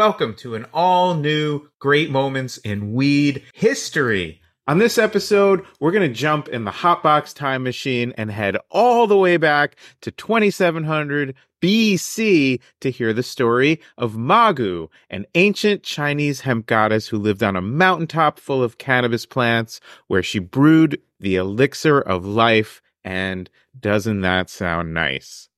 welcome to an all new Great Moments in Weed history. On this episode, we're going to jump in the Hotbox time machine and head all the way back to 2700 BC to hear the story of Magu, an ancient Chinese hemp goddess who lived on a mountaintop full of cannabis plants where she brewed the elixir of life. And doesn't that sound nice?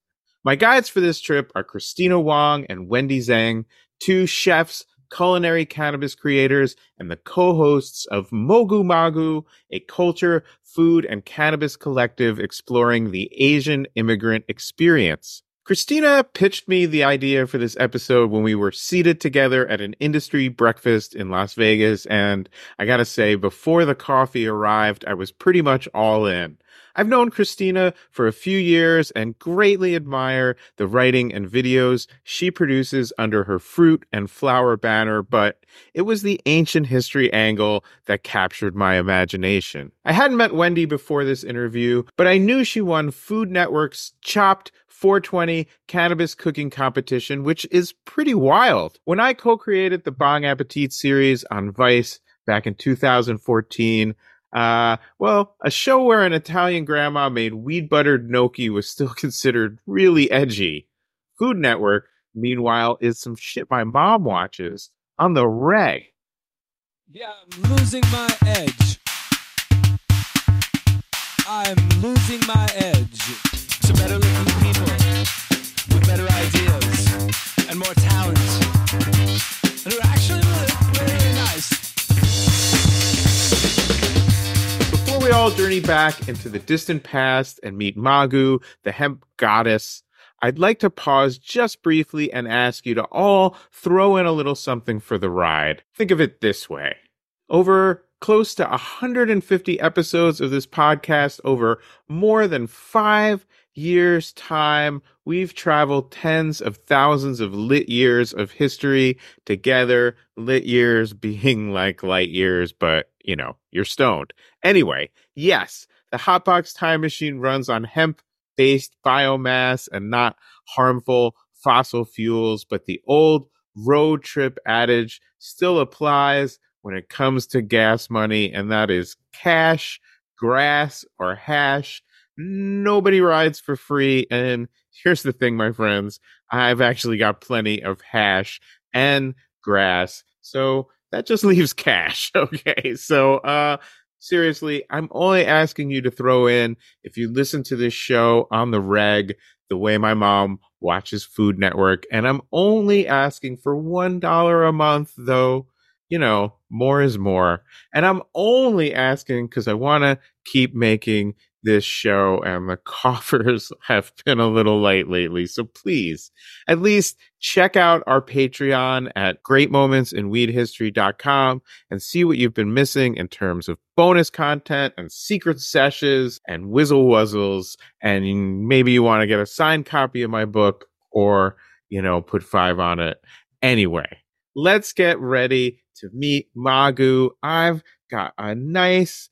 My guides for this trip are Christina Wong and Wendy Zeng, two chefs, culinary cannabis creators, and the co-hosts of Mogu Magu, a culture, food, and cannabis collective exploring the Asian immigrant experience. Christina pitched me the idea for this episode when we were seated together at an industry breakfast in Las Vegas. And I gotta say, before the coffee arrived, I was pretty much all in. I've known Christina for a few years and greatly admire the writing and videos she produces under her fruit and flower banner, but it was the ancient history angle that captured my imagination. I hadn't met Wendy before this interview, but I knew she won Food Network's Chopped 420 cannabis cooking competition, which is pretty wild. When I co created the Bong Appetit series on Vice back in 2014, uh, well, a show where an Italian grandma made weed buttered gnocchi was still considered really edgy. Food Network, meanwhile, is some shit my mom watches on the reg. Yeah, I'm losing my edge. I'm losing my edge to better looking people with better ideas and more talent and who actually we all journey back into the distant past and meet Magu, the hemp goddess, I'd like to pause just briefly and ask you to all throw in a little something for the ride. Think of it this way. Over close to 150 episodes of this podcast over more than five years' time, we've traveled tens of thousands of lit years of history together, lit years being like light years, but you know, you're stoned. Anyway, yes, the Hotbox Time Machine runs on hemp based biomass and not harmful fossil fuels, but the old road trip adage still applies when it comes to gas money, and that is cash, grass, or hash. Nobody rides for free. And here's the thing, my friends I've actually got plenty of hash and grass. So that just leaves cash. Okay. So, uh, seriously, I'm only asking you to throw in if you listen to this show on the reg, the way my mom watches Food Network. And I'm only asking for $1 a month, though you know, more is more. And I'm only asking because I want to keep making this show, and the coffers have been a little light lately. So please, at least check out our Patreon at greatmomentsinweedhistory.com and see what you've been missing in terms of bonus content and secret sessions and whizzle wuzzles. And maybe you want to get a signed copy of my book or, you know, put five on it. Anyway, let's get ready to meet Magu. I've got a nice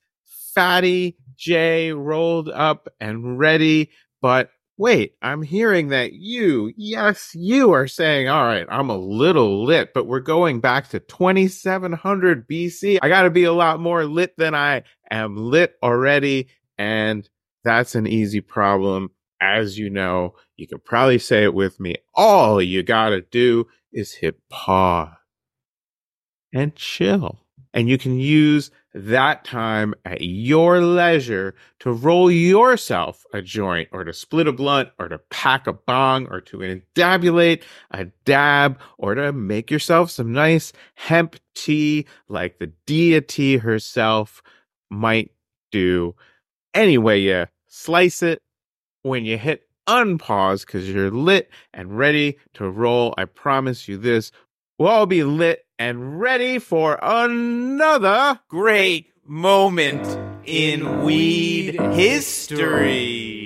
fatty J rolled up and ready, but wait, I'm hearing that you, yes, you are saying, all right, I'm a little lit, but we're going back to 2700 BC. I got to be a lot more lit than I am lit already. And that's an easy problem. As you know, you can probably say it with me. All you got to do is hit pause and chill. And you can use that time at your leisure to roll yourself a joint or to split a blunt or to pack a bong or to endabulate a dab or to make yourself some nice hemp tea like the deity herself might do. Anyway, you slice it when you hit unpause because you're lit and ready to roll. I promise you this. We'll all be lit and ready for another great moment in weed history.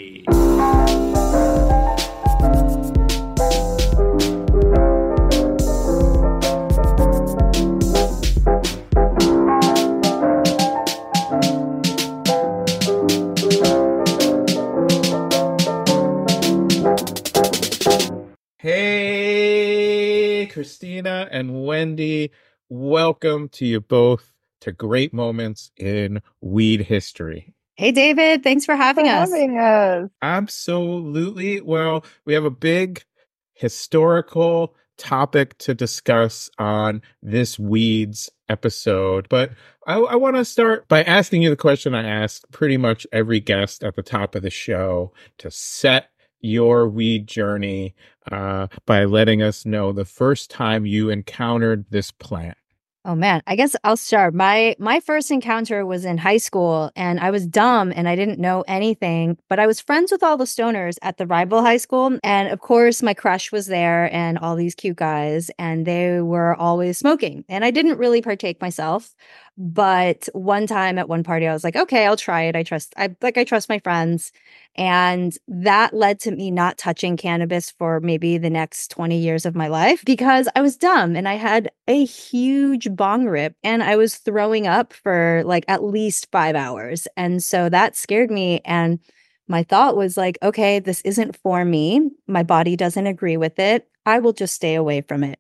Christina and Wendy, welcome to you both to great moments in weed history. Hey, David. Thanks for having for us. having us. Absolutely. Well, we have a big historical topic to discuss on this weeds episode, but I, I want to start by asking you the question I ask pretty much every guest at the top of the show to set your weed journey uh, by letting us know the first time you encountered this plant. Oh man, I guess I'll start. My my first encounter was in high school and I was dumb and I didn't know anything, but I was friends with all the stoners at the rival high school and of course my crush was there and all these cute guys and they were always smoking. And I didn't really partake myself, but one time at one party I was like, "Okay, I'll try it. I trust I like I trust my friends." And that led to me not touching cannabis for maybe the next 20 years of my life because I was dumb and I had a huge bong rip and I was throwing up for like at least five hours. And so that scared me. And my thought was like, okay, this isn't for me. My body doesn't agree with it. I will just stay away from it.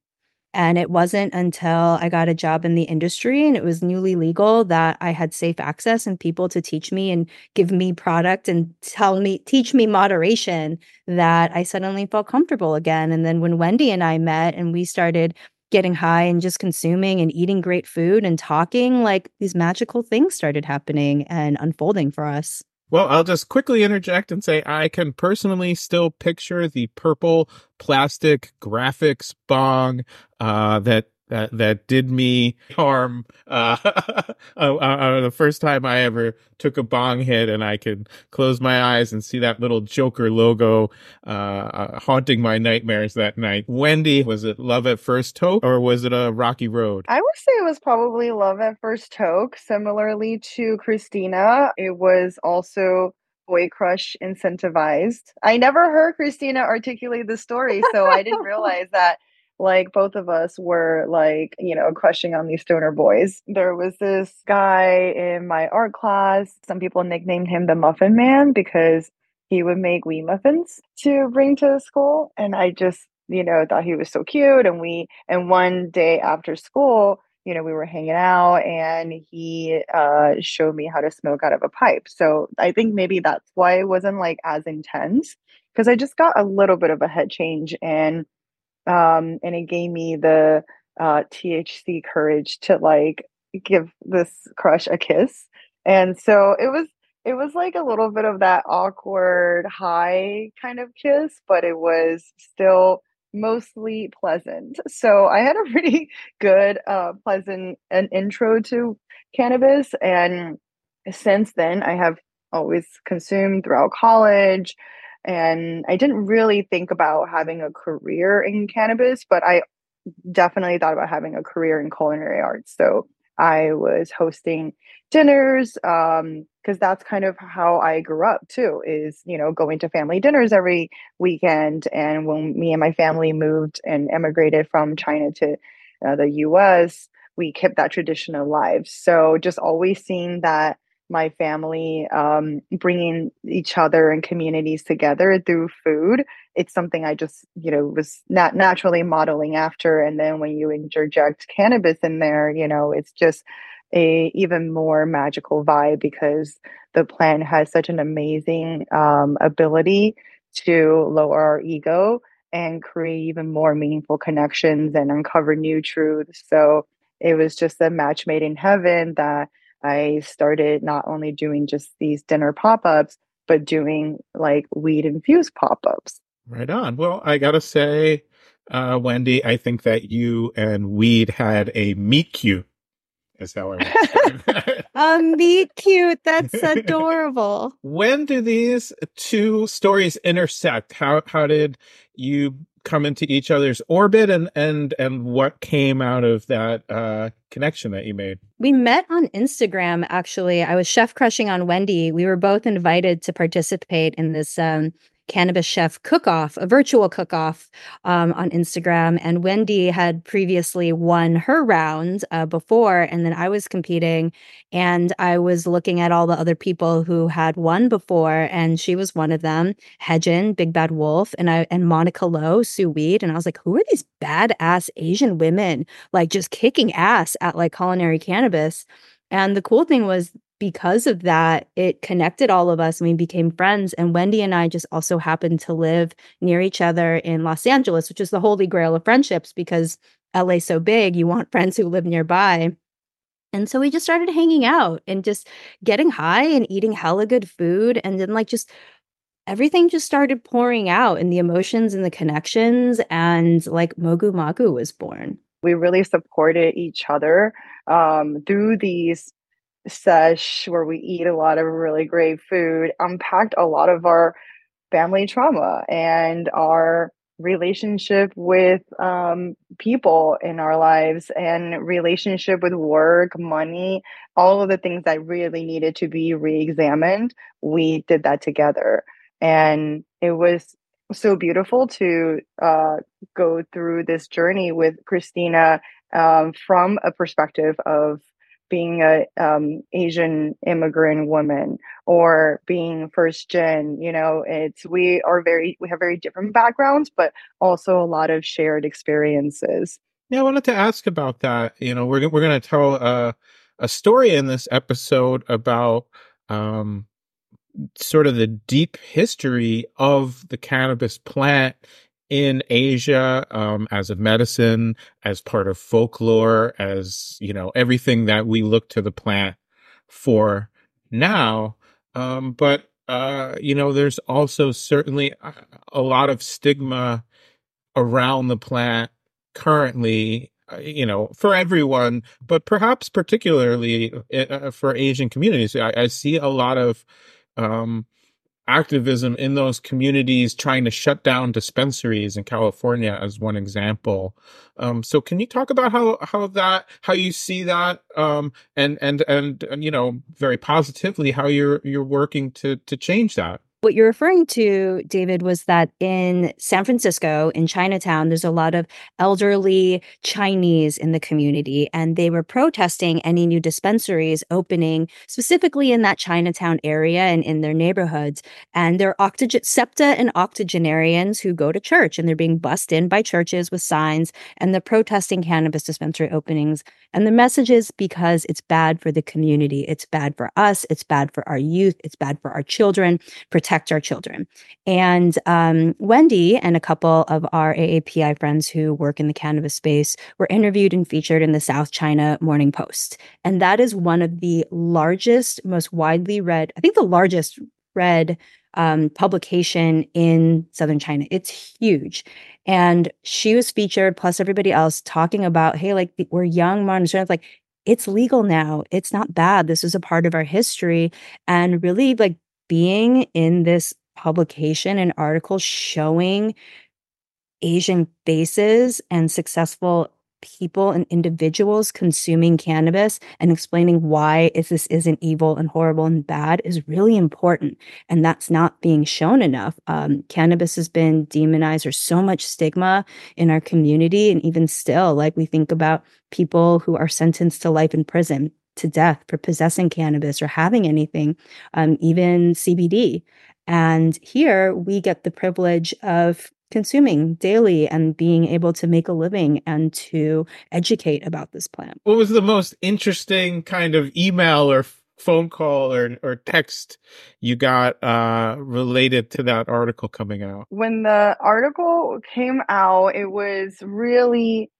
And it wasn't until I got a job in the industry and it was newly legal that I had safe access and people to teach me and give me product and tell me, teach me moderation that I suddenly felt comfortable again. And then when Wendy and I met and we started getting high and just consuming and eating great food and talking, like these magical things started happening and unfolding for us. Well, I'll just quickly interject and say I can personally still picture the purple plastic graphics bong uh, that that that did me harm uh, uh, uh, the first time I ever took a bong hit, and I could close my eyes and see that little Joker logo uh, uh, haunting my nightmares that night. Wendy, was it love at first toke, or was it a rocky road? I would say it was probably love at first toke. Similarly to Christina, it was also boy crush incentivized. I never heard Christina articulate the story, so I didn't realize that like both of us were like you know crushing on these stoner boys. There was this guy in my art class some people nicknamed him the muffin man because he would make wee muffins to bring to school and i just you know thought he was so cute and we and one day after school you know we were hanging out and he uh showed me how to smoke out of a pipe. So i think maybe that's why it wasn't like as intense because i just got a little bit of a head change and um, and it gave me the uh, THC courage to like give this crush a kiss. And so it was it was like a little bit of that awkward high kind of kiss, but it was still mostly pleasant. So I had a pretty good uh, pleasant an intro to cannabis and since then I have always consumed throughout college and I didn't really think about having a career in cannabis, but I definitely thought about having a career in culinary arts. So I was hosting dinners um because that's kind of how I grew up too is you know going to family dinners every weekend and when me and my family moved and emigrated from China to uh, the US we kept that tradition alive so just always seeing that my family um, bringing each other and communities together through food. It's something i just you know was not naturally modeling after and then when you interject cannabis in there you know it's just a even more magical vibe because the plant has such an amazing um, ability to lower our ego and create even more meaningful connections and uncover new truths. So it was just a match made in heaven that I started not only doing just these dinner pop ups, but doing like weed infused pop ups. Right on. Well, I gotta say, uh, Wendy, I think that you and weed had a meet cute. Is how I A meet cute. That's adorable. when do these two stories intersect? How how did you come into each other's orbit and and and what came out of that uh connection that you made? We met on instagram actually. I was chef crushing on wendy. We were both invited to participate in this um cannabis chef cook off, a virtual cook off um, on Instagram. And Wendy had previously won her round uh, before, and then I was competing. And I was looking at all the other people who had won before, and she was one of them. Hejin, Big Bad Wolf, and I and Monica Lowe, Sue Weed. And I was like, who are these badass Asian women like just kicking ass at like culinary cannabis? And the cool thing was because of that, it connected all of us and we became friends. And Wendy and I just also happened to live near each other in Los Angeles, which is the holy grail of friendships because LA's so big, you want friends who live nearby. And so we just started hanging out and just getting high and eating hella good food. And then, like, just everything just started pouring out and the emotions and the connections. And like, Mogu Magu was born. We really supported each other um, through these sesh where we eat a lot of really great food, unpacked a lot of our family trauma and our relationship with um, people in our lives and relationship with work, money, all of the things that really needed to be re-examined. We did that together, and it was so beautiful to uh, go through this journey with Christina um, from a perspective of being a um, Asian immigrant woman or being first gen. You know, it's we are very we have very different backgrounds, but also a lot of shared experiences. Yeah, I wanted to ask about that. You know, we're we're going to tell a a story in this episode about um, sort of the deep history of the cannabis plant in Asia um, as a medicine, as part of folklore, as you know everything that we look to the plant for now. Um, but uh, you know, there's also certainly a, lot of stigma around the plant currently uh, you know, for everyone, but perhaps particularly uh for Asian communities. I, I, see a lot of um, activism in those communities trying to shut down dispensaries in California as one example. Um, so can you talk about how, how that, how you see that, um, and, and, and, and, you know, very positively how you're, you're working to, to change that? What you're referring to, David, was that in San Francisco, in Chinatown, there's a lot of elderly Chinese in the community, and they were protesting any new dispensaries opening specifically in that Chinatown area and in their neighborhoods. And they're octogen- septa and octogenarians who go to church, and they're being bussed in by churches with signs, and they're protesting cannabis dispensary openings. And the message is because it's bad for the community, it's bad for us, it's bad for our youth, it's bad for our children. Protect protect our children. And um, Wendy and a couple of our AAPI friends who work in the cannabis space were interviewed and featured in the South China Morning Post. And that is one of the largest, most widely read, I think the largest read um, publication in Southern China. It's huge. And she was featured, plus everybody else, talking about, hey, like we're young, modern students, like it's legal now. It's not bad. This is a part of our history. And really like being in this publication and article showing Asian faces and successful people and individuals consuming cannabis and explaining why if this isn't evil and horrible and bad is really important and that's not being shown enough. Um, cannabis has been demonized. There's so much stigma in our community and even still like we think about people who are sentenced to life in prison to death for possessing cannabis or having anything, um, even CBD. And here we get the privilege of consuming daily and being able to make a living and to educate about this plant. What was the most interesting kind of email or phone call or, or text you got uh, related to that article coming out? When the article came out, it was really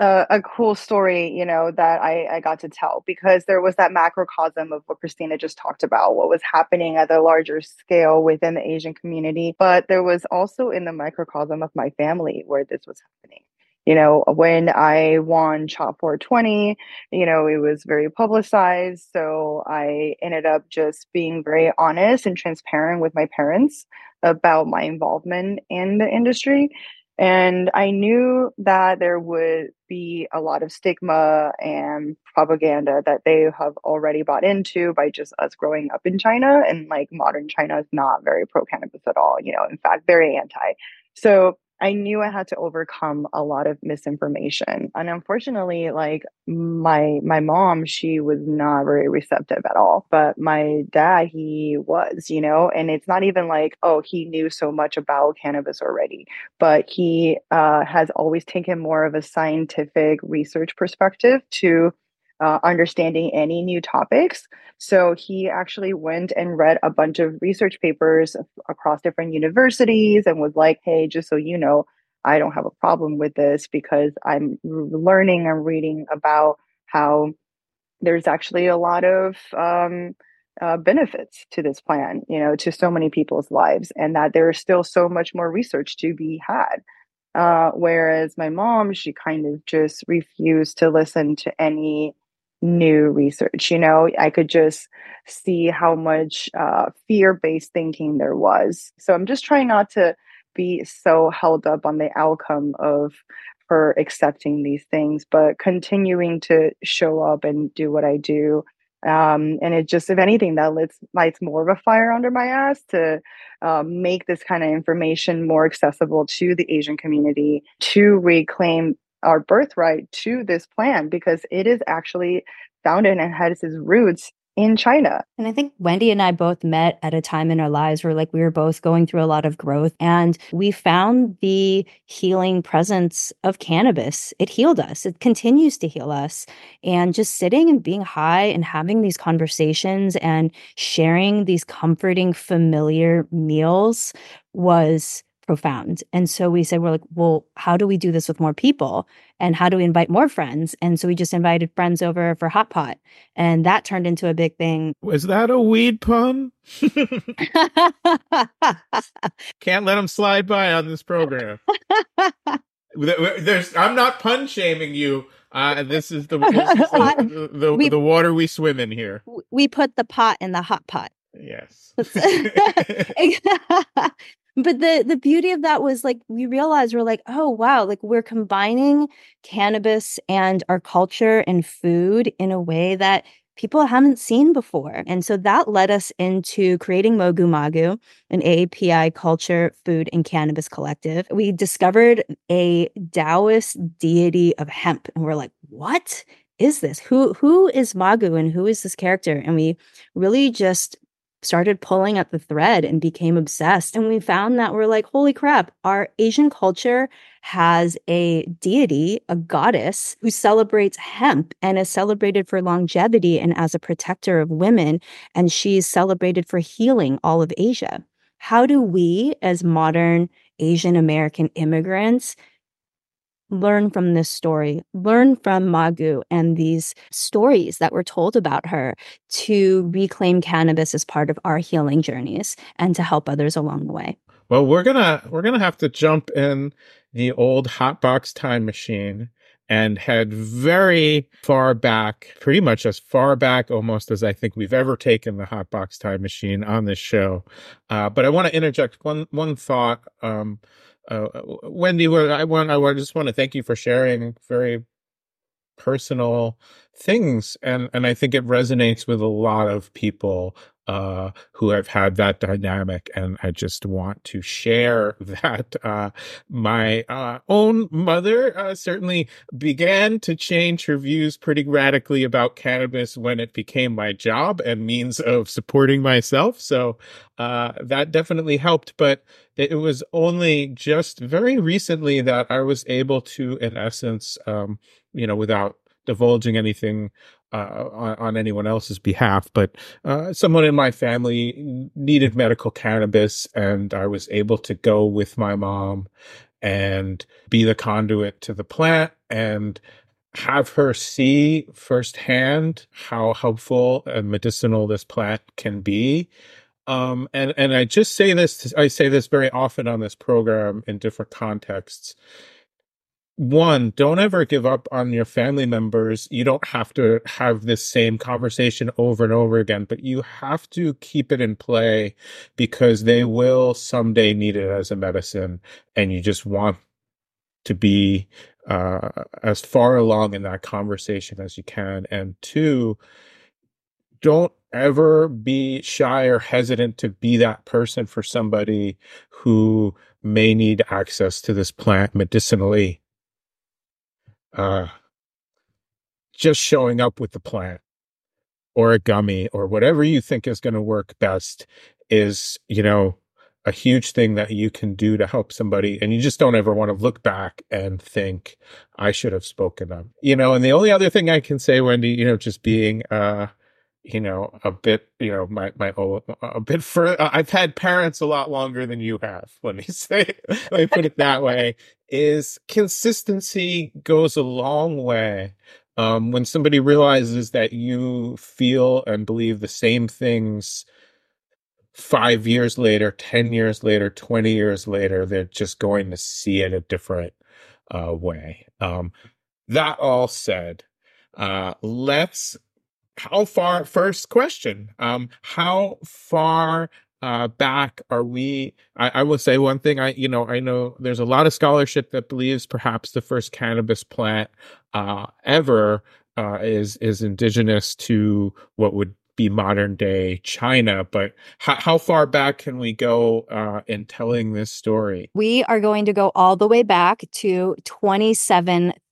a, a cool story, you know, that I, I got to tell because there was that macrocosm of what Christina just talked about, what was happening at a larger scale within the Asian community. But there was also in the microcosm of my family where this was happening. You know, when I won Chopped 420, you know, it was very publicized. So I ended up just being very honest and transparent with my parents about my involvement in the industry And I knew that there would be a lot of stigma and propaganda that they have already bought into by just us growing up in China. And like modern China is not very pro cannabis at all, you know, in fact, very anti. So I knew I had to overcome a lot of misinformation. And unfortunately, like my my mom, she was not very receptive at all. But my dad, he was, you know, and it's not even like, oh, he knew so much about cannabis already, but he uh, has always taken more of a scientific research perspective to uh, understanding any new topics. So he actually went and read a bunch of research papers across different universities and was like, hey, just so you know, I don't have a problem with this because I'm learning and reading about how there's actually a lot of um, uh, benefits to this plan, you know, to so many people's lives, and that there is still so much more research to be had. Uh, whereas my mom, she kind of just refused to listen to any new research. You know, I could just see how much uh, fear based thinking there was. So I'm just trying not to be so held up on the outcome of her accepting these things, but continuing to show up and do what I do. Um, and it just, if anything, that lights, lights more of a fire under my ass to um, make this kind of information more accessible to the Asian community to reclaim our birthright to this plan because it is actually founded and has its roots in China. And I think Wendy and I both met at a time in our lives where like we were both going through a lot of growth and we found the healing presence of cannabis. It healed us. It continues to heal us. And just sitting and being high and having these conversations and sharing these comforting familiar meals was profound. And so we said, we're like, well, how do we do this with more people? And how do we invite more friends? And so we just invited friends over for Hot Pot. And that turned into a big thing. Was that a weed pun? Can't let them slide by on this program. There's, I'm not pun shaming you. Uh, this is the this is the, the, we, the water we swim in here. We put the pot in the hot pot. Yes but the the beauty of that was like we realized we're like oh wow like we're combining cannabis and our culture and food in a way that people haven't seen before. And so that led us into creating mogu magu an aapi culture food and cannabis collective. We discovered a taoist deity of hemp and we're like what is this? Who who is magu and who is this character? And we really just started pulling at the thread and became obsessed. And we found that we're like, holy crap, our Asian culture has a deity, a goddess who celebrates hemp and is celebrated for longevity and as a protector of women. And she's celebrated for healing all of Asia. How do we, as modern Asian American immigrants, learn from this story, learn from Magu and these stories that were told about her to reclaim cannabis as part of our healing journeys and to help others along the way. Well, we're gonna we're gonna have to jump in the old hotbox time machine and head very far back, pretty much as far back almost as I think we've ever taken the hotbox time machine on this show. Uh, but I want to interject one one thought. Um, uh, Wendy, I want I just want to thank you for sharing very personal things, and and I think it resonates with a lot of people uh, who have had that dynamic. And I just want to share that uh, my uh, own mother uh, certainly began to change her views pretty radically about cannabis when it became my job and means of supporting myself. So uh, that definitely helped. But it was only just very recently that I was able to, in essence, um, you know, without divulging anything uh, on, on, anyone else's behalf, but uh, someone in my family needed medical cannabis, and I was able to go with my mom and be the conduit to the plant and have her see firsthand how helpful and medicinal this plant can be. Um, and and I just say this, I say this very often on this program in different contexts one, don't ever give up on your family members. You don't have to have this same conversation over and over again, but you have to keep it in play because they will someday need it as a medicine and you just want to be uh, as far along in that conversation as you can. And two, don't ever be shy or hesitant to be that person for somebody who may need access to this plant medicinally. Uh, just showing up with the plant or a gummy or whatever you think is going to work best is, you know, a huge thing that you can do to help somebody and you just don't ever want to look back and think i should have spoken up. You know and the only other thing i can say wendy you know just being uh you know a bit you know my my a bit for i've had parents a lot longer than you have let me say let me put it that way is consistency goes a long way um when somebody realizes that you feel and believe the same things five years later, 10 years later, 20 years later, they're just going to see it a different uh, way. Um, that all said, uh, let's, how far, first question, um, how far uh, back are we? I, I will say one thing. I, you know, I know there's a lot of scholarship that believes perhaps the first cannabis plant uh, ever uh, is is indigenous to what would be modern day China, but how, far back can we go uh, in telling this story? We are going to go all the way back to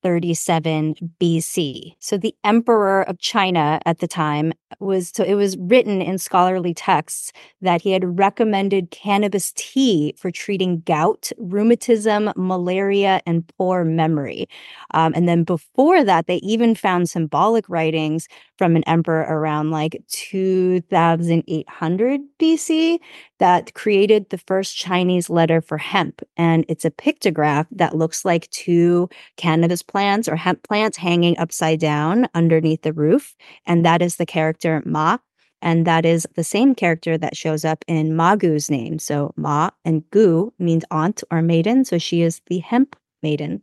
2737 BC. So the emperor of China at the time was so it was written in scholarly texts that he had recommended cannabis tea for treating gout, rheumatism, malaria, and poor memory. Um, and then before that, they even found symbolic writings from an emperor around like 2800 BC that created the first Chinese letter for hemp. And it's a pictograph that looks like two cannabis plants or hemp plants hanging upside down underneath the roof. And that is the character Ma. And that is the same character that shows up in Magu's name. So Ma and Gu means aunt or maiden. So she is the hemp maiden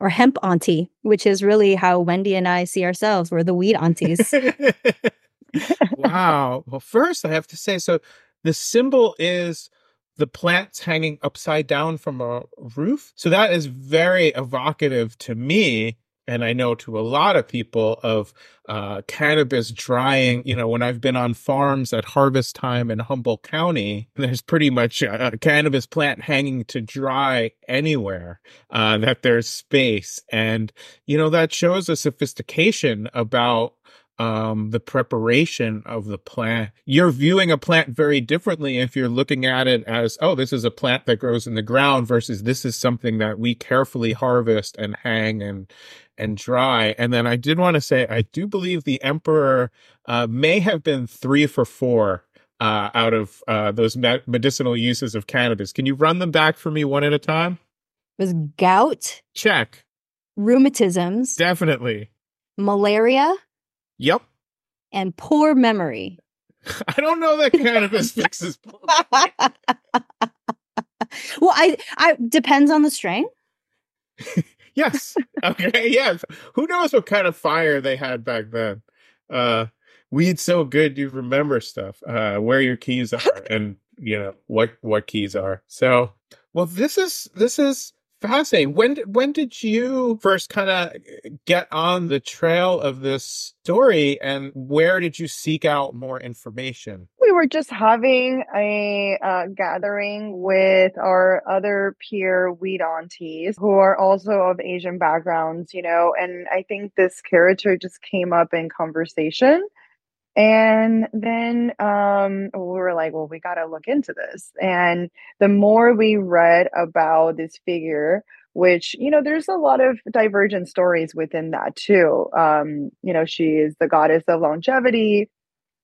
or hemp auntie, which is really how Wendy and I see ourselves. We're the weed aunties. wow. Well, first I have to say, so the symbol is the plants hanging upside down from a roof. So that is very evocative to me. And I know to a lot of people of uh, cannabis drying. You know, when I've been on farms at harvest time in Humboldt County, there's pretty much a, a cannabis plant hanging to dry anywhere uh, that there's space. And, you know, that shows a sophistication about um, the preparation of the plant. You're viewing a plant very differently if you're looking at it as, oh, this is a plant that grows in the ground versus this is something that we carefully harvest and hang and and dry. And then I did want to say, I do believe the emperor uh, may have been three for four uh, out of uh, those me- medicinal uses of cannabis. Can you run them back for me one at a time? It was gout, Check. rheumatisms, Definitely. malaria, Yep. and poor memory. I don't know that cannabis fixes. well, I, I depends on the strain. yes. Okay. Yes. Who knows what kind of fire they had back then? Uh, weed so good you remember stuff. Uh, where your keys are and you know what what keys are. So, well, this is this is fascinating. When did- when did you first kind of get on the trail of this story, and where did you seek out more information? we were just having a uh, gathering with our other peer weed aunties who are also of Asian backgrounds, you know, and I think this character just came up in conversation. And then um, we were like, well, we got to look into this. And the more we read about this figure, which, you know, there's a lot of divergent stories within that too. Um, you know, she is the goddess of longevity.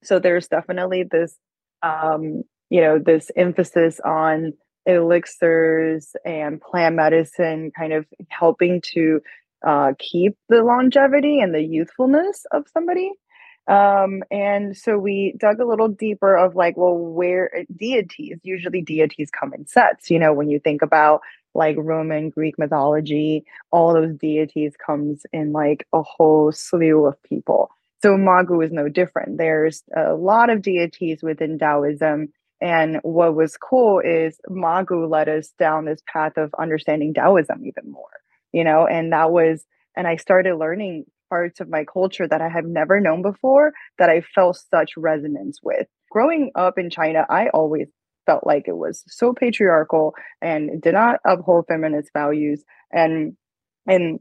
So there's definitely this, um, you know, this emphasis on elixirs and plant medicine kind of helping to uh, keep the longevity and the youthfulness of somebody. Um, and so we dug a little deeper of like, well, where deities, usually deities come in sets, you know, when you think about like Roman Greek mythology, all those deities comes in like a whole slew of people. So Magu is no different. There's a lot of deities within Taoism, And what was cool is Magu led us down this path of understanding Taoism even more, you know, and that was, and I started learning parts of my culture that I have never known before that I felt such resonance with. Growing up in China, I always felt like it was so patriarchal and did not uphold feminist values and and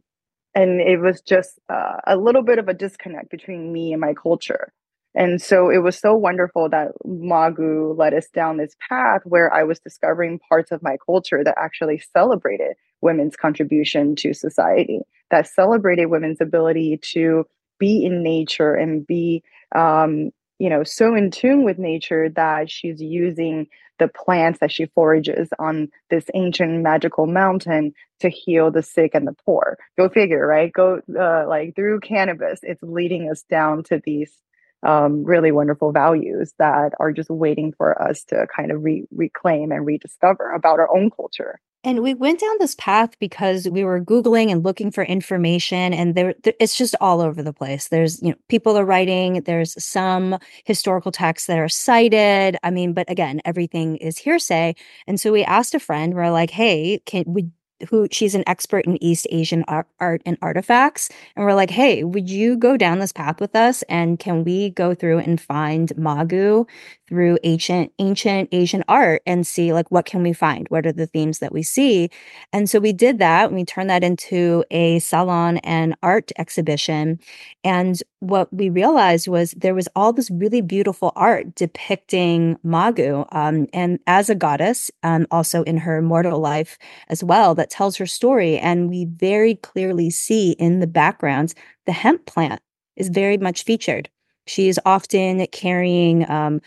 and it was just uh, a little bit of a disconnect between me and my culture and so it was so wonderful that Magu led us down this path where I was discovering parts of my culture that actually celebrated women's contribution to society, that celebrated women's ability to be in nature and be, um, you know, so in tune with nature that she's using the plants that she forages on this ancient magical mountain to heal the sick and the poor. Go figure, right? Go uh, like through cannabis, it's leading us down to these um, really wonderful values that are just waiting for us to kind of re- reclaim and rediscover about our own culture. And we went down this path because we were Googling and looking for information, and there, there, it's just all over the place. There's, you know, people are writing, there's some historical texts that are cited. I mean, but again, everything is hearsay. And so we asked a friend, we're like, hey, can we who she's an expert in East Asian art, art, and artifacts. And we're like, hey, would you go down this path with us? And can we go through and find Magu through ancient ancient Asian art and see like what can we find? What are the themes that we see? And so we did that. And we turned that into a salon and art exhibition. And what we realized was there was all this really beautiful art depicting Magu um, and as a goddess, um, also in her mortal life as well, that tells her story. And we very clearly see in the backgrounds the hemp plant is very much featured. She is often carrying um,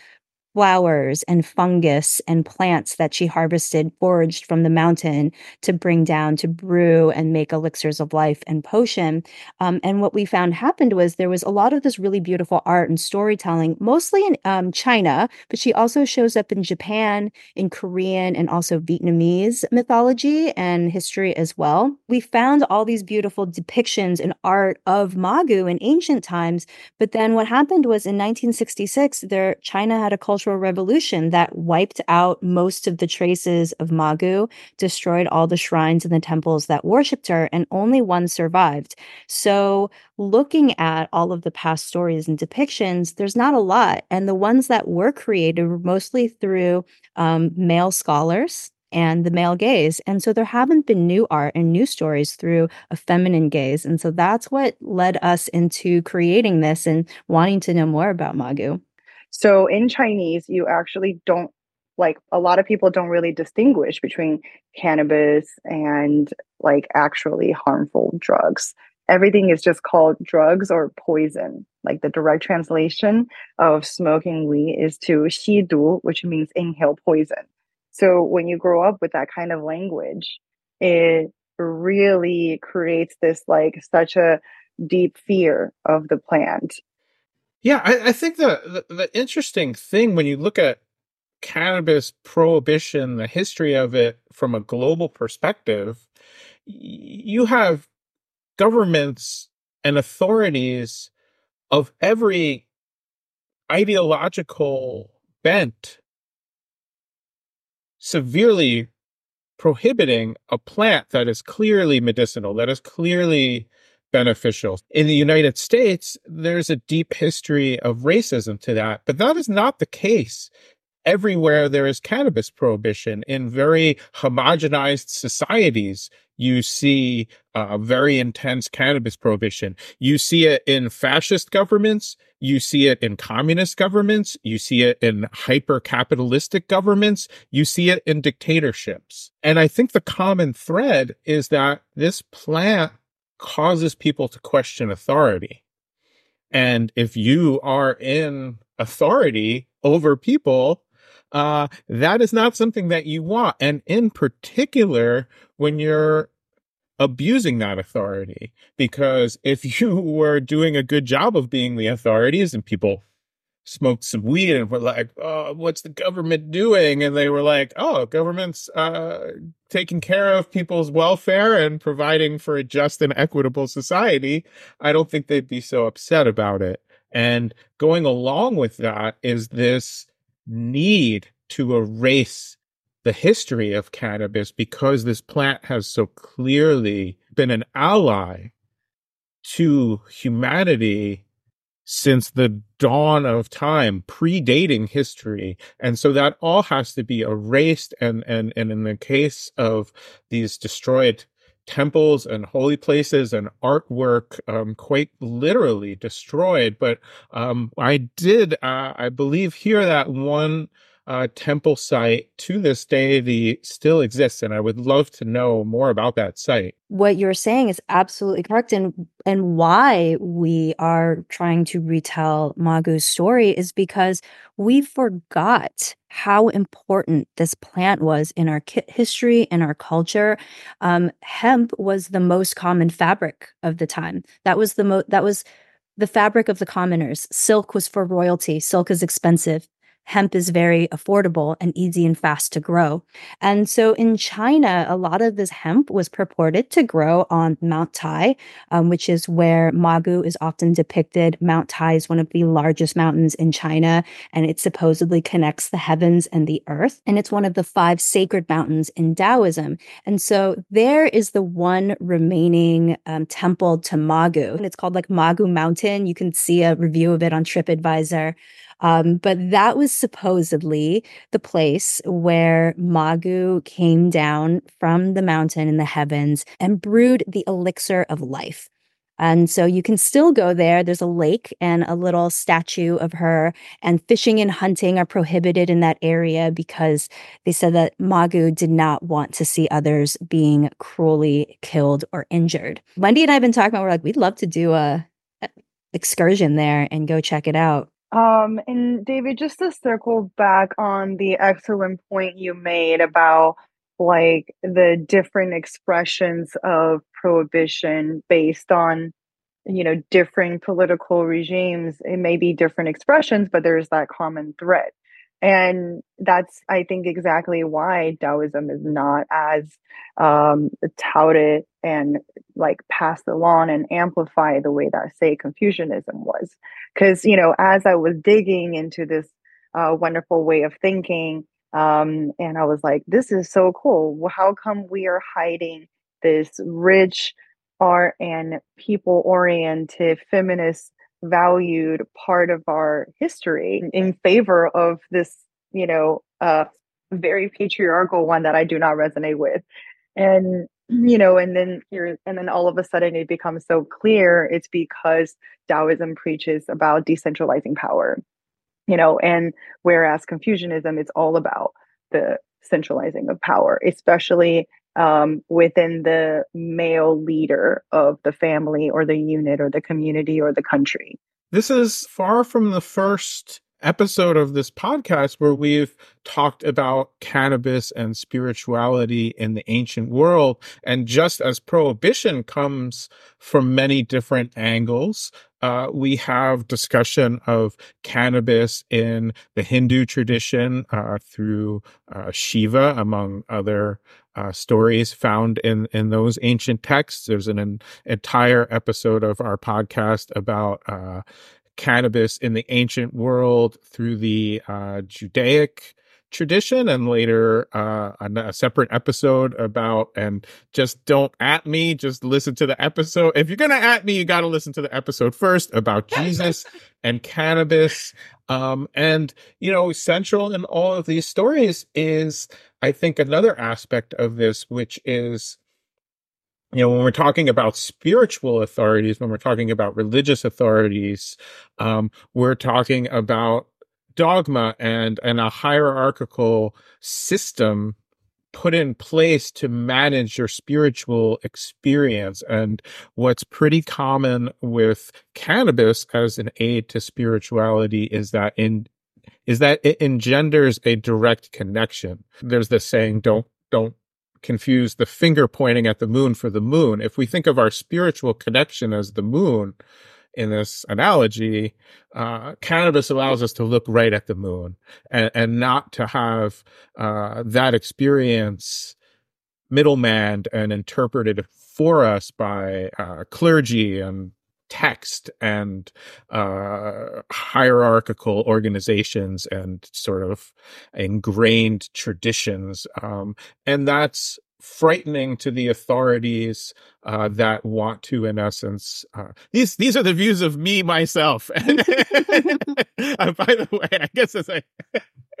flowers and fungus and plants that she harvested, foraged from the mountain to bring down to brew and make elixirs of life and potion. Um, and what we found happened was there was a lot of this really beautiful art and storytelling, mostly in um, China, but she also shows up in Japan, in Korean, and also Vietnamese mythology and history as well. We found all these beautiful depictions and art of Magu in ancient times, but then what happened was in 1966, there China had a cultural Cultural Revolution that wiped out most of the traces of Magu, destroyed all the shrines and the temples that worshipped her, and only one survived. So, looking at all of the past stories and depictions, there's not a lot. And the ones that were created were mostly through um, male scholars and the male gaze. And so there haven't been new art and new stories through a feminine gaze. And so that's what led us into creating this and wanting to know more about Magu. So in Chinese, you actually don't like a lot of people don't really distinguish between cannabis and like actually harmful drugs. Everything is just called drugs or poison. Like the direct translation of smoking weed is to 吸毒, which means inhale poison. So when you grow up with that kind of language, it really creates this like such a deep fear of the plant yeah, I, I think the, the, the interesting thing when you look at cannabis prohibition, the history of it from a global perspective, you have governments and authorities of every ideological bent severely prohibiting a plant that is clearly medicinal, that is clearly beneficial. In the United States, there's a deep history of racism to that, but that is not the case everywhere there is cannabis prohibition. In very homogenized societies you see uh, very intense cannabis prohibition. You see it in fascist governments you see it in communist governments you see it in hyper capitalistic governments you see it in dictatorships. And i think the common thread is that this plant causes people to question authority. And if you are in authority over people, uh, that is not something that you want. And in particular, when you're abusing that authority, because if you were doing a good job of being the authorities and people smoked some weed and were like, "Oh, what's the government doing?" And they were like, "Oh, government's uh, taking care of people's welfare and providing for a just and equitable society." I don't think they'd be so upset about it. And going along with that is this need to erase the history of cannabis because this plant has so clearly been an ally to humanity since the dawn of time, predating history. And so that all has to be erased. And, and, and in the case of these destroyed temples and holy places and artwork, um, quite literally destroyed. But, um, I did, uh, I believe hear that one, uh, temple site. To this day the still exists and i would love to know more about that site. What you're saying is absolutely correct and and why we are trying to retell magu's story is because we forgot how important this plant was in our history in our culture. Um, hemp was the most common fabric of the time. That was the most that was the fabric of the commoners. Silk was for royalty. Silk is expensive hemp is very affordable and easy and fast to grow. And so in China, a lot of this hemp was purported to grow on Mount Tai, um, which is where Magu is often depicted. Mount Tai is one of the largest mountains in China, and it supposedly connects the heavens and the earth. And it's one of the five sacred mountains in Taoism. And so there is the one remaining um, temple to Magu. And it's called like Magu Mountain. You can see a review of it on TripAdvisor. Um, but that was supposedly the place where Magu came down from the mountain in the heavens and brewed the elixir of life. And so you can still go there. There's a lake and a little statue of her, and fishing and hunting are prohibited in that area because they said that Magu did not want to see others being cruelly killed or injured. Wendy and I have been talking about, we're like, we'd love to do a excursion there and go check it out. Um, and David, just to circle back on the excellent point you made about like the different expressions of prohibition based on you know different political regimes it may be different expressions but there's that common thread and that's i think exactly why taoism is not as um, touted and like passed along and amplified the way that say confucianism was. Because you know as i was digging into this uh, wonderful way of thinking um, and i was like this is so cool. How come we are hiding this rich art and people oriented feminist valued part of our history in favor of this, you know, uh, very patriarchal one that I do not resonate with. And you know, and then here, and then all of a sudden it becomes so clear it's because Taoism preaches about decentralizing power, you know, and whereas Confucianism is all about the centralizing of power, especially um, within the male leader of the family or the unit or the community or the country. This is far from the first episode of this podcast where we've talked about cannabis and spirituality in the ancient world. And just as prohibition comes from many different angles, uh, we have discussion of cannabis in the Hindu tradition uh, through uh, Shiva, among other uh, stories found in in those ancient texts. There's an, an entire episode of our podcast about uh, cannabis in the ancient world through the uh, Judaic tradition and later uh, a, a, separate episode about and just don't at me just listen to the episode. If you're gonna at me you gotta listen to the episode first about jesus and cannabis. Um, and you know central in all of these stories is i think another aspect of this which is you know, when we're talking about spiritual authorities, when we're talking about religious authorities, um, we're talking about dogma and, and a hierarchical system put in place to manage your spiritual experience. And what's pretty common with cannabis as an aid to spirituality is that in is that it engenders a direct connection. There's this saying, don't don't confuse the finger pointing at the moon for the moon. If we think of our spiritual connection as the moon in this analogy, uh, cannabis allows us to look right at the moon and, and not to have uh, that experience middleman and interpreted for us by uh, clergy and text and uh, hierarchical organizations and sort of ingrained traditions. Um, and that's frightening to the authorities uh, that want to, in essence, uh, these these are the views of me myself. uh, by the way, I guess as I.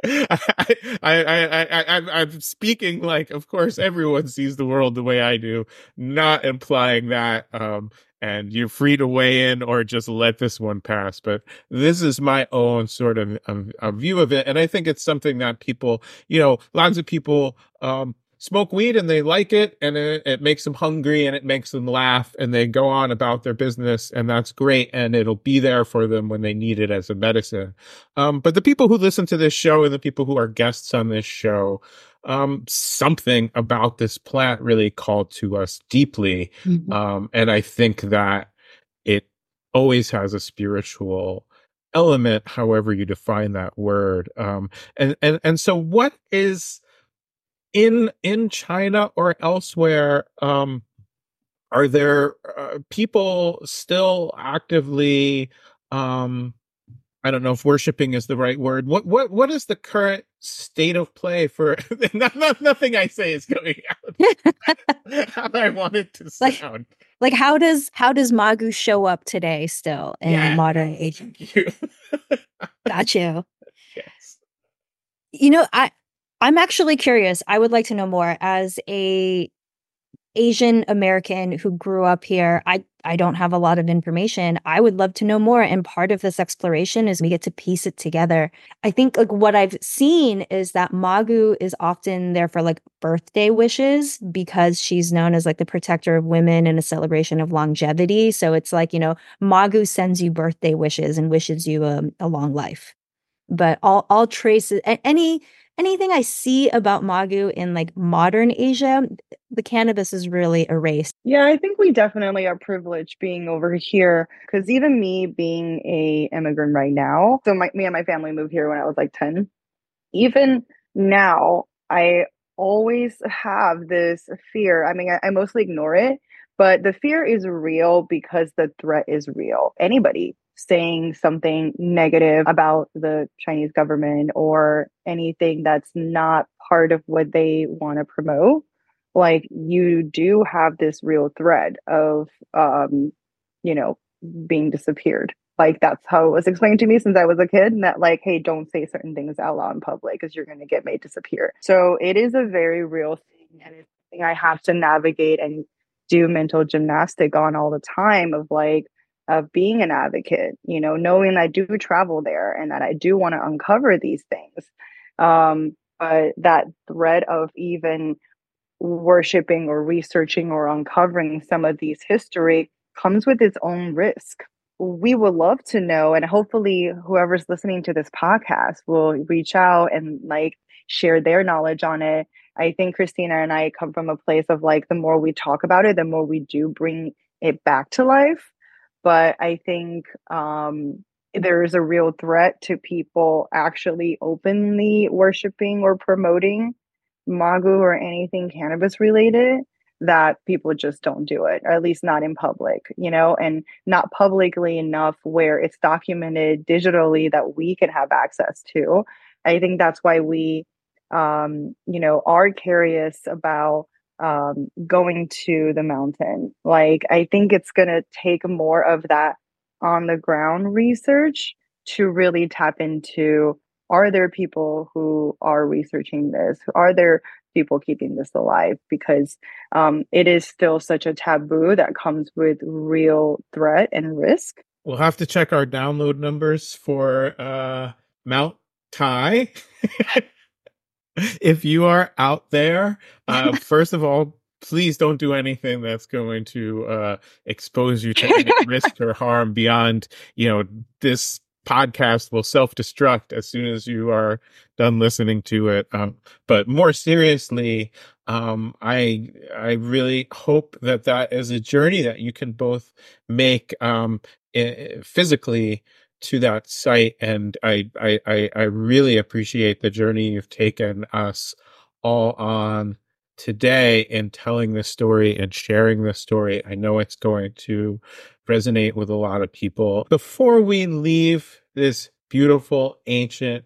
I, I, I, I, I'm speaking like, of course, everyone sees the world the way I do, not implying that. Um, and you're free to weigh in or just let this one pass. But this is my own sort of, of, of view of it. And I think it's something that people, you know, lots of people, um, smoke weed and they like it and it, it, makes them hungry and it makes them laugh and they go on about their business and that's great and it'll be there for them when they need it as a medicine. Um, but the people who listen to this show and the people who are guests on this show um, something about this plant really called to us deeply. Mm-hmm. um, and i think that it always has a spiritual element however you define that word. Um, and and and so what is in in China or elsewhere, um, are there uh, people still actively? Um, I don't know if worshiping is the right word. What what what is the current state of play for? not, not, nothing I say is going out how I want it to sound. Like, like how does how does Magu show up today still in yeah. modern age? Got you. Yes. You know, I I'm actually curious. I would like to know more as a Asian American who grew up here. I I don't have a lot of information. I would love to know more and part of this exploration is we get to piece it together. I think like what I've seen is that Magu is often there for like birthday wishes because she's known as like the protector of women and a celebration of longevity. So it's like, you know, Magu sends you birthday wishes and wishes you a, a long life. But all all traces any anything I see about Magu in like modern Asia, the cannabis is really erased. Yeah, I think we definitely are privileged being over here because even me being a immigrant right now, so my, me and my family moved here when I was like 10. Even now, I always have this fear. I mean, I, I mostly ignore it, but the fear is real because the threat is real. Anybody saying something negative about the Chinese government or anything that's not part of what they want to promote, like you do have this real threat of, um, you know, being disappeared. Like that's how it was explained to me since I was a kid, and that like, hey, don't say certain things out loud in public because you're going to get made disappear. So it is a very real thing, and it's something I have to navigate and do mental gymnastic on all the time of like of being an advocate, you know, knowing I do travel there and that I do want to uncover these things. Um, but that thread of even worshiping or researching or uncovering some of these history comes with its own risk. We would love to know, and hopefully, whoever's listening to this podcast will reach out and like share their knowledge on it. I think Christina and I come from a place of like the more we talk about it, the more we do bring it back to life but I think um, there is a real threat to people actually openly worshiping or promoting magu or anything cannabis related that people just don't do it or at least not in public you know and not publicly enough where it's documented digitally that we can have access to. I think that's why we um you know are curious about um, going to the mountain. Like, I think it's going to take more of that on the ground research to really tap into are there people who are researching this? Are there people keeping this alive? Because um, it is still such a taboo that comes with real threat and risk. We'll have to check our download numbers for uh, Mount Tai. if you are out there, uh, first of all, please don't do anything that's going to uh, expose you to any risk or harm beyond, you know, this podcast will self destruct as soon as you are done listening to it. Um, but more seriously, um, I I really hope that that is a journey that you can both make um, physically to that site and I, I i really appreciate the journey you've taken us all on today in telling this story and sharing this story i know it's going to resonate with a lot of people. Before we leave this beautiful ancient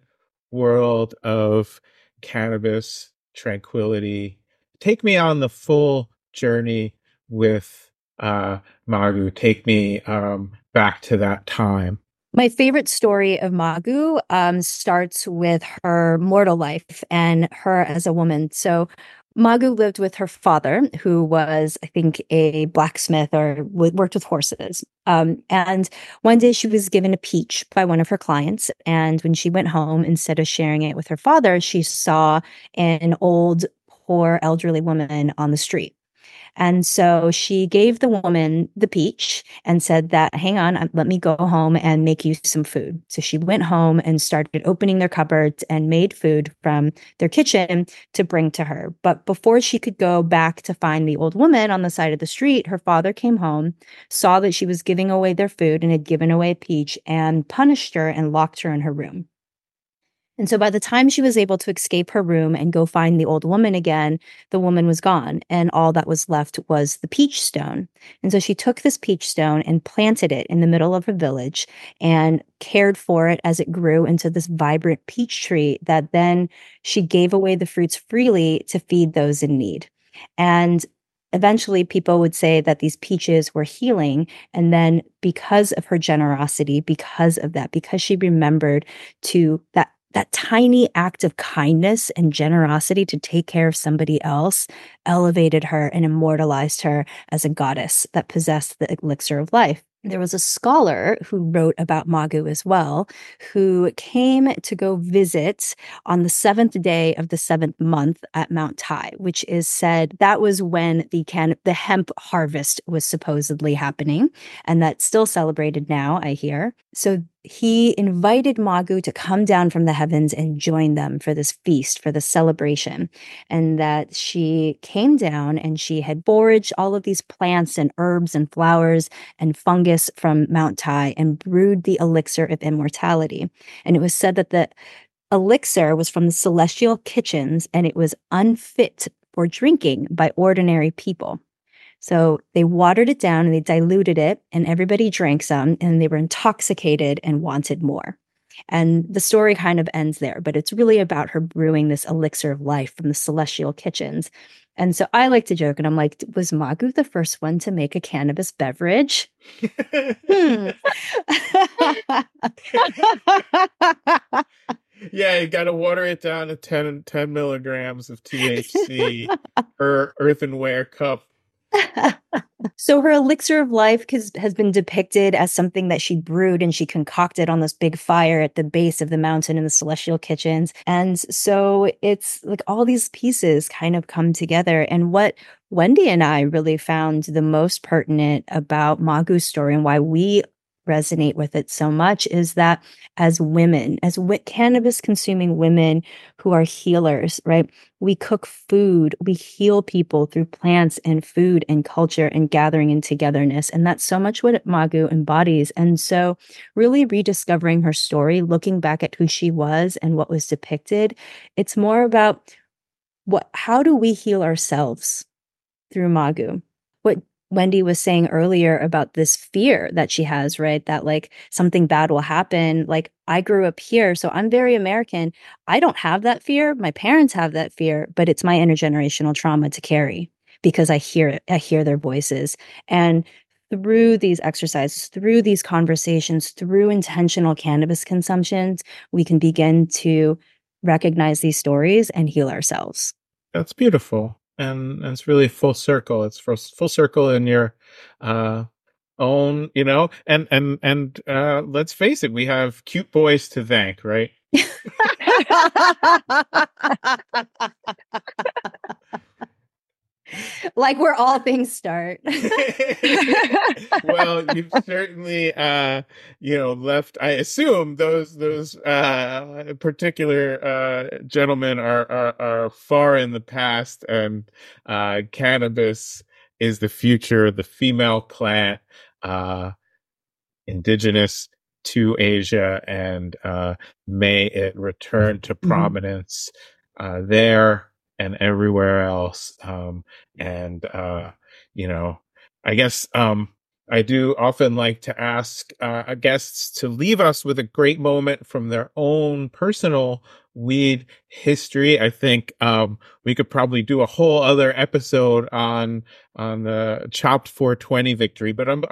world of cannabis tranquility, take me on the full journey with uh, Magu. Take me um, back to that time. My favorite story of Magu um, starts with her mortal life and her as a woman. So, Magu lived with her father, who was, I think, a blacksmith or worked with horses. Um, and one day she was given a peach by one of her clients. And when she went home, instead of sharing it with her father, she saw an old, poor, elderly woman on the street. And so she gave the woman the peach and said that, hang on, um, let me go home and make you some food. So she went home and started opening their cupboards and made food from their kitchen to bring to her. But before she could go back to find the old woman on the side of the street, her father came home, saw that she was giving away their food and had given away a peach and punished her and locked her in her room. And so by the time she was able to escape her room and go find the old woman again, the woman was gone. And all that was left was the peach stone. And so she took this peach stone and planted it in the middle of her village and cared for it as it grew into this vibrant peach tree that then she gave away the fruits freely to feed those in need. And eventually people would say that these peaches were healing. And then because of her generosity, because of that, because she remembered to that that tiny act of kindness and generosity to take care of somebody else elevated her and immortalized her as a goddess that possessed the elixir of life. There was a scholar who wrote about Magu as well, who came to go visit on the seventh day of the seventh month at Mount Tai, which is said that was when the can the hemp harvest was supposedly happening, and that's still celebrated now. I hear. So he invited Magu to come down from the heavens and join them for this feast, for the celebration. And that she came down and she had foraged all of these plants and herbs and flowers and fungus from Mount Tai and brewed the elixir of immortality. And it was said that the elixir was from the celestial kitchens and it was unfit for drinking by ordinary people. So they watered it down and they diluted it, and everybody drank some, and they were intoxicated and wanted more. And the story kind of ends there, but it's really about her brewing this elixir of life from the celestial kitchens. And so I like to joke, and I'm like, was Magu the first one to make a cannabis beverage? hmm. yeah, you got to water it down to 10, 10 milligrams of THC. Her earthenware cup so her elixir of life has, been depicted as something that she brewed and she concocted on this big fire at the base of the mountain in the celestial kitchens. And so it's like all these pieces kind of come together. And what wendy and i really found the most pertinent about magu's story and why we resonate with it so much is that as women, as w- cannabis consuming women who are healers, right? We cook food, we heal people through plants and food and culture and gathering and togetherness. And that's so much what Magu embodies. And so, really rediscovering her story, looking back at who she was and what was depicted, it's more about what, how do we heal ourselves through Magu? What Wendy was saying earlier about this fear that she has, right? That like something bad will happen. Like I grew up here, so I'm very American. I don't have that fear. My parents have that fear, but it's my intergenerational trauma to carry because I hear it. I hear their voices. And through these exercises, through these conversations, through intentional cannabis consumptions, we can begin to recognize these stories and heal ourselves. That's beautiful and, and it's really full circle. It's full, full circle in your uh, own, you know, and and and uh, let's face it, we have cute boys to thank, right? like where all things start. well, you've certainly, uh, you know, left. I assume those those uh, particular uh, gentlemen are, are, are far in the past, and uh, cannabis is the future. The female plant, uh, indigenous to Asia, and uh, may it return to mm-hmm. prominence mm-hmm. there and everywhere else. Um, and, uh, you know, I guess, um, I do often like to ask uh, guests to leave us with a great moment from their own personal weed history. I think um, we could probably do a whole other episode on on the chopped 420 victory, but I'm,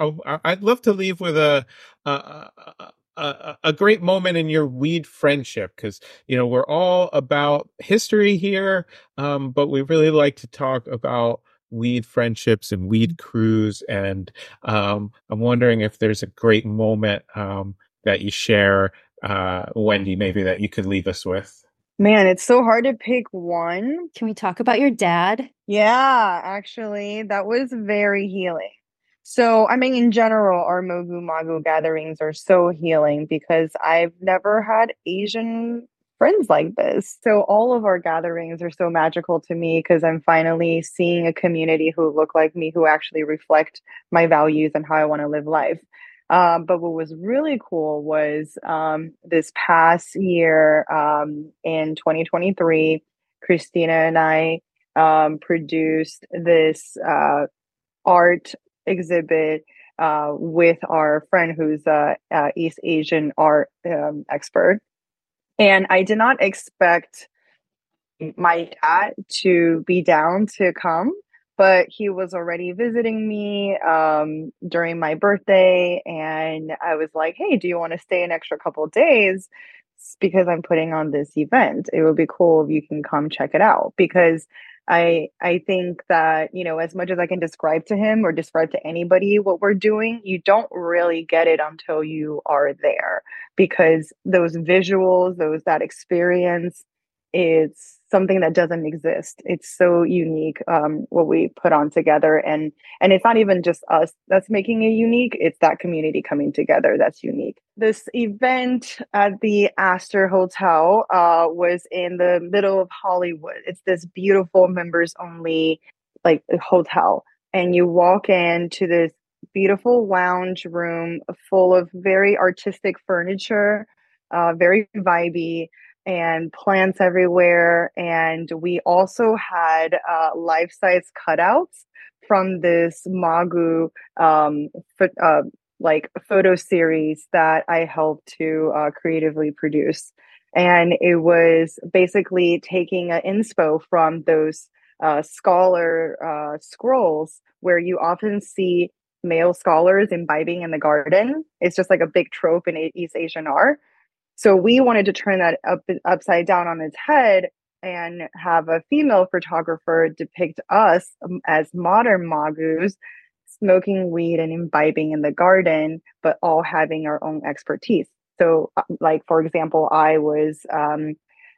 I'd love to leave with a, a, a, a great moment in your weed friendship because you know we're all about history here, um, but we really like to talk about weed friendships and weed crews, and um, I'm wondering if there's a great moment um, that you share, uh, Wendy, maybe that you could leave us with. Man, it's so hard to pick one. Can we talk about your dad? Yeah, actually, that was very healing. So, I mean, in general, our Mogu Magu gatherings are so healing because I've never had Asian friends like this. So, all of our gatherings are so magical to me because I'm finally seeing a community who look like me, who actually reflect my values and how I want to live life. Um, but what was really cool was um, this past year um, in 2023, Christina and I um, produced this uh, art exhibit uh, with our friend who's a, a East Asian art um, expert. And I did not expect my dad to be down to come, but he was already visiting me um, during my birthday. And I was like, hey, do you want to stay an extra couple days? Because I'm putting on this event. It would be cool if you can come check it out. Because I I think that, you know, as much as I can describe to him or describe to anybody what we're doing, you don't really get it until you are there because those visuals, those that experience, it's something that doesn't exist. It's so unique um, what we put on together, and and it's not even just us that's making it unique. It's that community coming together that's unique. This event at the Aster Hotel uh, was in the middle of Hollywood. It's this beautiful members only like hotel, and you walk into this beautiful lounge room full of very artistic furniture, uh, very vibey and plants everywhere. And we also had uh, life size cutouts from this Magu um, uh, like photo series that I helped to uh, creatively produce. And it was basically taking an inspo from those uh, scholar uh, scrolls where you often see male scholars imbibing in the garden. It's just like a big trope in East Asian art. So we wanted to turn that up upside down on its head and have a female photographer depict us um, as modern magus smoking weed and imbibing in the garden, but all having our own expertise. So, uh, like for example, I was um,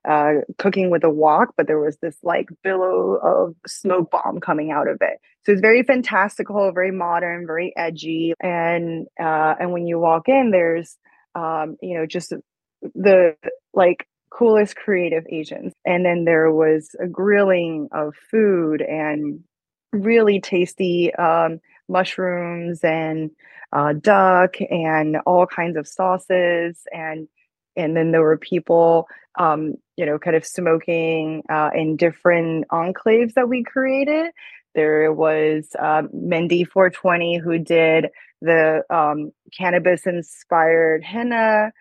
uh, cooking with a wok, but there was this like billow of smoke bomb coming out of it. So it's very fantastical, very modern, very edgy, and uh, and when you walk in, there's um, you know just the like coolest creative Asians. And then there was a grilling of food and really tasty um, mushrooms and uh, duck and all kinds of sauces. And and then there were people um, you know kind of smoking uh, in different enclaves that we created. There was uh, Mindy 420 who did the um, cannabis inspired henna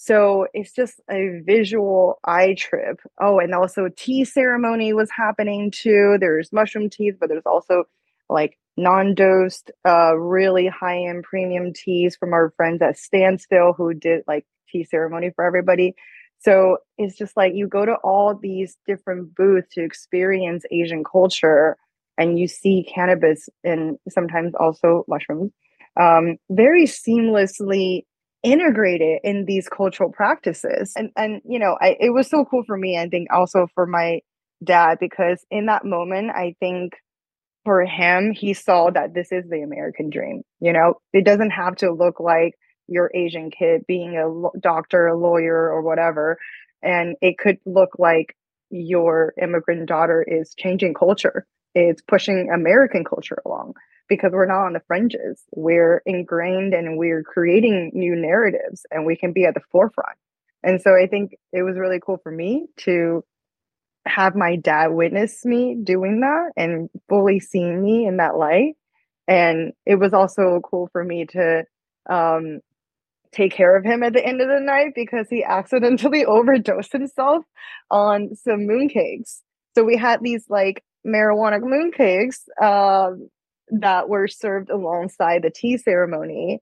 so it's just a visual eye trip. Oh, and also tea ceremony was happening too. There's mushroom teas, but there's also like non-dosed, uh, really high-end premium teas from our friends at Standstill who did like tea ceremony for everybody. So it's just like you go to all these different booths to experience Asian culture and you see cannabis and sometimes also mushrooms um, very seamlessly integrated in these cultural practices. And and you know I, it was so cool for me i think also for my dad because in that moment i think for him he saw that this is the american dream you know? It doesn't have to look like your asian kid being a doctor a lawyer or whatever. And it could look like your immigrant daughter is changing culture. It's pushing american culture along because we're not on the fringes. We're ingrained and we're creating new narratives and we can be at the forefront. And so I think it was really cool for me to have my dad witness me doing that and fully seeing me in that light. And it was also cool for me to um, take care of him at the end of the night because he accidentally overdosed himself on some mooncakes. So we had these like marijuana mooncakes um, that were served alongside the tea ceremony.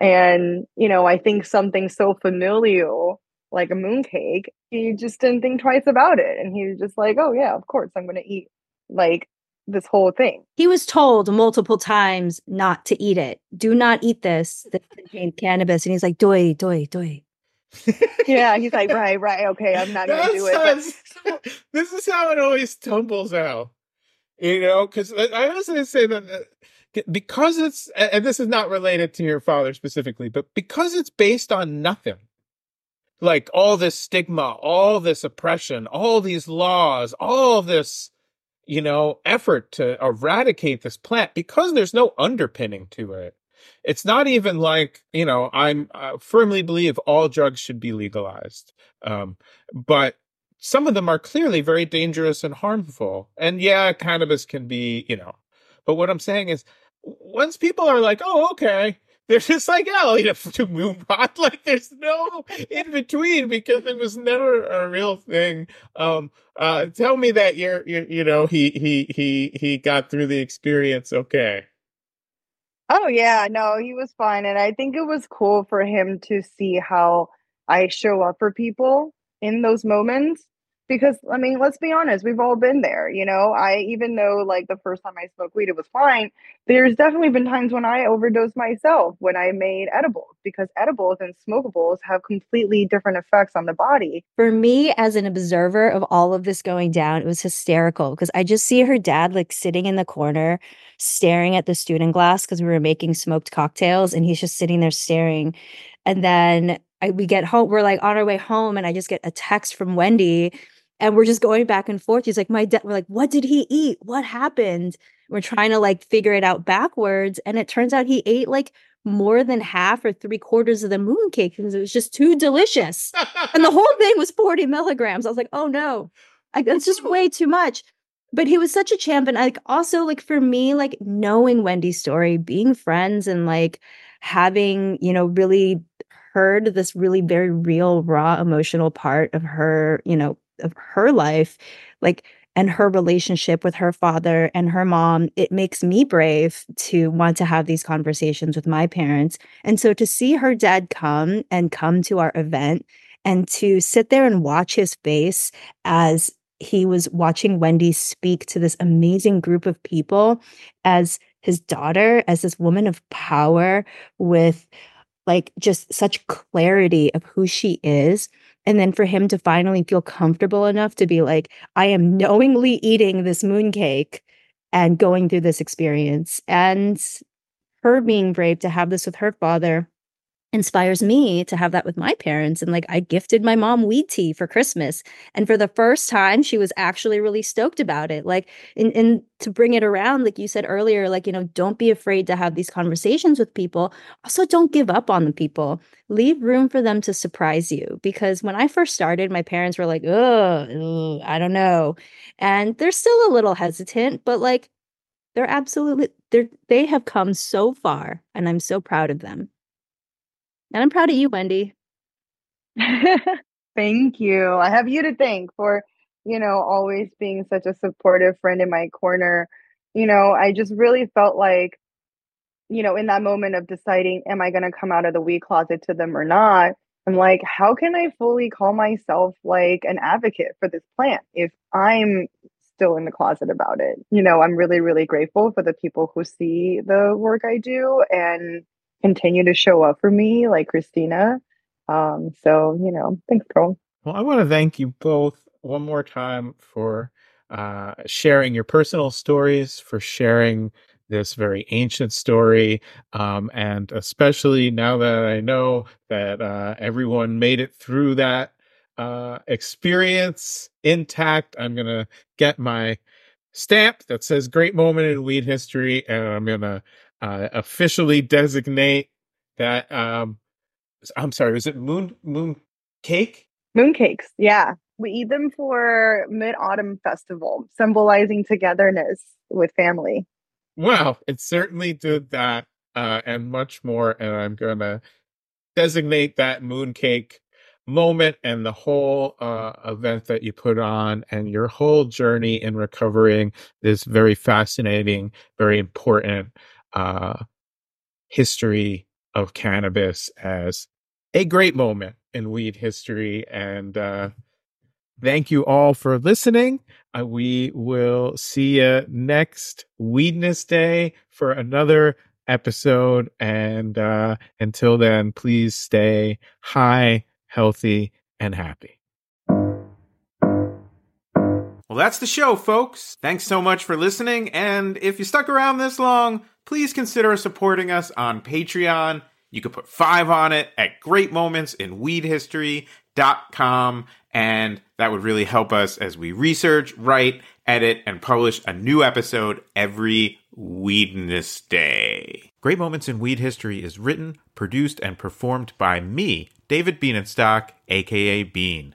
And, you know, I think something so familial like a mooncake, he just didn't think twice about it. And he was just like, oh, yeah, of course, I'm going to eat like this whole thing. He was told multiple times not to eat it. Do not eat this. This contains cannabis. And he's like, doi, doi, doi. yeah, he's like, right, right, okay, I'm not going to do it. But... this is how it always tumbles out. You know, because I was going to say that uh, because it's, and this is not related to your father specifically, but because it's based on nothing like all this stigma, all this oppression, all these laws, all this, you know, effort to eradicate this plant because there's no underpinning to it. It's not even like, you know, I'm I firmly believe all drugs should be legalized. Um, but some of them are clearly very dangerous and harmful. And yeah, cannabis can be, you know, but what I'm saying is once people are like, oh, okay, they're just like, I'll eat a moonpot. Like, there's no in between because it was never a real thing. Um, uh, tell me that you're, you're, you know, he, he, he, he got through the experience okay. Oh yeah, no, he was fine, and I think it was cool for him to see how I show up for people in those moments because I mean, let's be honest, we've all been there, you know. I even though like the first time I smoked weed it was fine, there's definitely been times when I overdosed myself when I made edibles because edibles and smokables have completely different effects on the body. For me as an observer of all of this going down, it was hysterical because I just see her dad like sitting in the corner staring at the student glass because we were making smoked cocktails and he's just sitting there staring. And then I, we get home, we're like on our way home, and I just get a text from Wendy and we're just going back and forth. He's like, my dad, we're like, what did he eat? What happened? We're trying to like figure it out backwards. And it turns out he ate like more than half or three quarters of the mooncake because it was just too delicious. and the whole thing was 40 milligrams. I was like, oh no, I, that's just way too much. But he was such a champ. And like also like for me, like knowing Wendy's story, being friends and like having, you know, really heard this really very real, raw, emotional part of her, you know, of her life like and her relationship with her father and her mom it makes me brave to want to have these conversations with my parents. And so to see her dad come and come to our event and to sit there and watch his face as he was watching Wendy speak to this amazing group of people as his daughter, as this woman of power with like just such clarity of who she is and then for him to finally feel comfortable enough to be like, I am knowingly eating this mooncake and going through this experience. And her being brave to have this with her father inspires me to have that with my parents and like I gifted my mom weed tea for Christmas and for the first time she was actually really stoked about it like and, and to bring it around like you said earlier like you know don't be afraid to have these conversations with people. Also don't give up on the people. Leave room for them to surprise you because when I first started my parents were like oh I don't know and they're still a little hesitant but like they're absolutely they're they have come so far and I'm so proud of them and I'm proud of you, Wendy. thank you. I have you to thank for, you know, always being such a supportive friend in my corner. You know, I just really felt like, you know, in that moment of deciding, am I going to come out of the weed closet to them or not? I'm like, how can I fully call myself like an advocate for this plant if I'm still in the closet about it? You know, I'm really, really grateful for the people who see the work I do and continue to show up for me, like Christina. Um, so, you know, thanks, girl. Well, I want to thank you both one more time for uh, sharing your personal stories, for sharing this very ancient story. Um, and especially now that I know that uh, everyone made it through that uh, experience intact, I'm going to get my stamp that says great moment in weed history and I'm to uh, officially designate that. Um, I'm sorry, was it moon moon cake? Mooncakes, yeah. We eat them for Mid Autumn Festival, symbolizing togetherness with family. Well, it certainly did that uh, and much more. And I'm going to designate that mooncake moment and the whole uh, event that you put on and your whole journey in recovering this very fascinating, very important uh, history of cannabis as a great moment in weed history. And uh, thank you all for listening. Uh, we will see you next Weednesday for another episode. And uh, until then, please stay high, healthy, and happy. Well, that's the show, folks. Thanks so much for listening. And if you stuck around this long, please consider supporting us on Patreon. You can put five on it at greatmomentsinweedhistory.com. And that would really help us as we research, write, edit, and publish a new episode every Weednesday. Great Moments in Weed History is written, produced, and performed by me, David Bienenstock, aka Bean.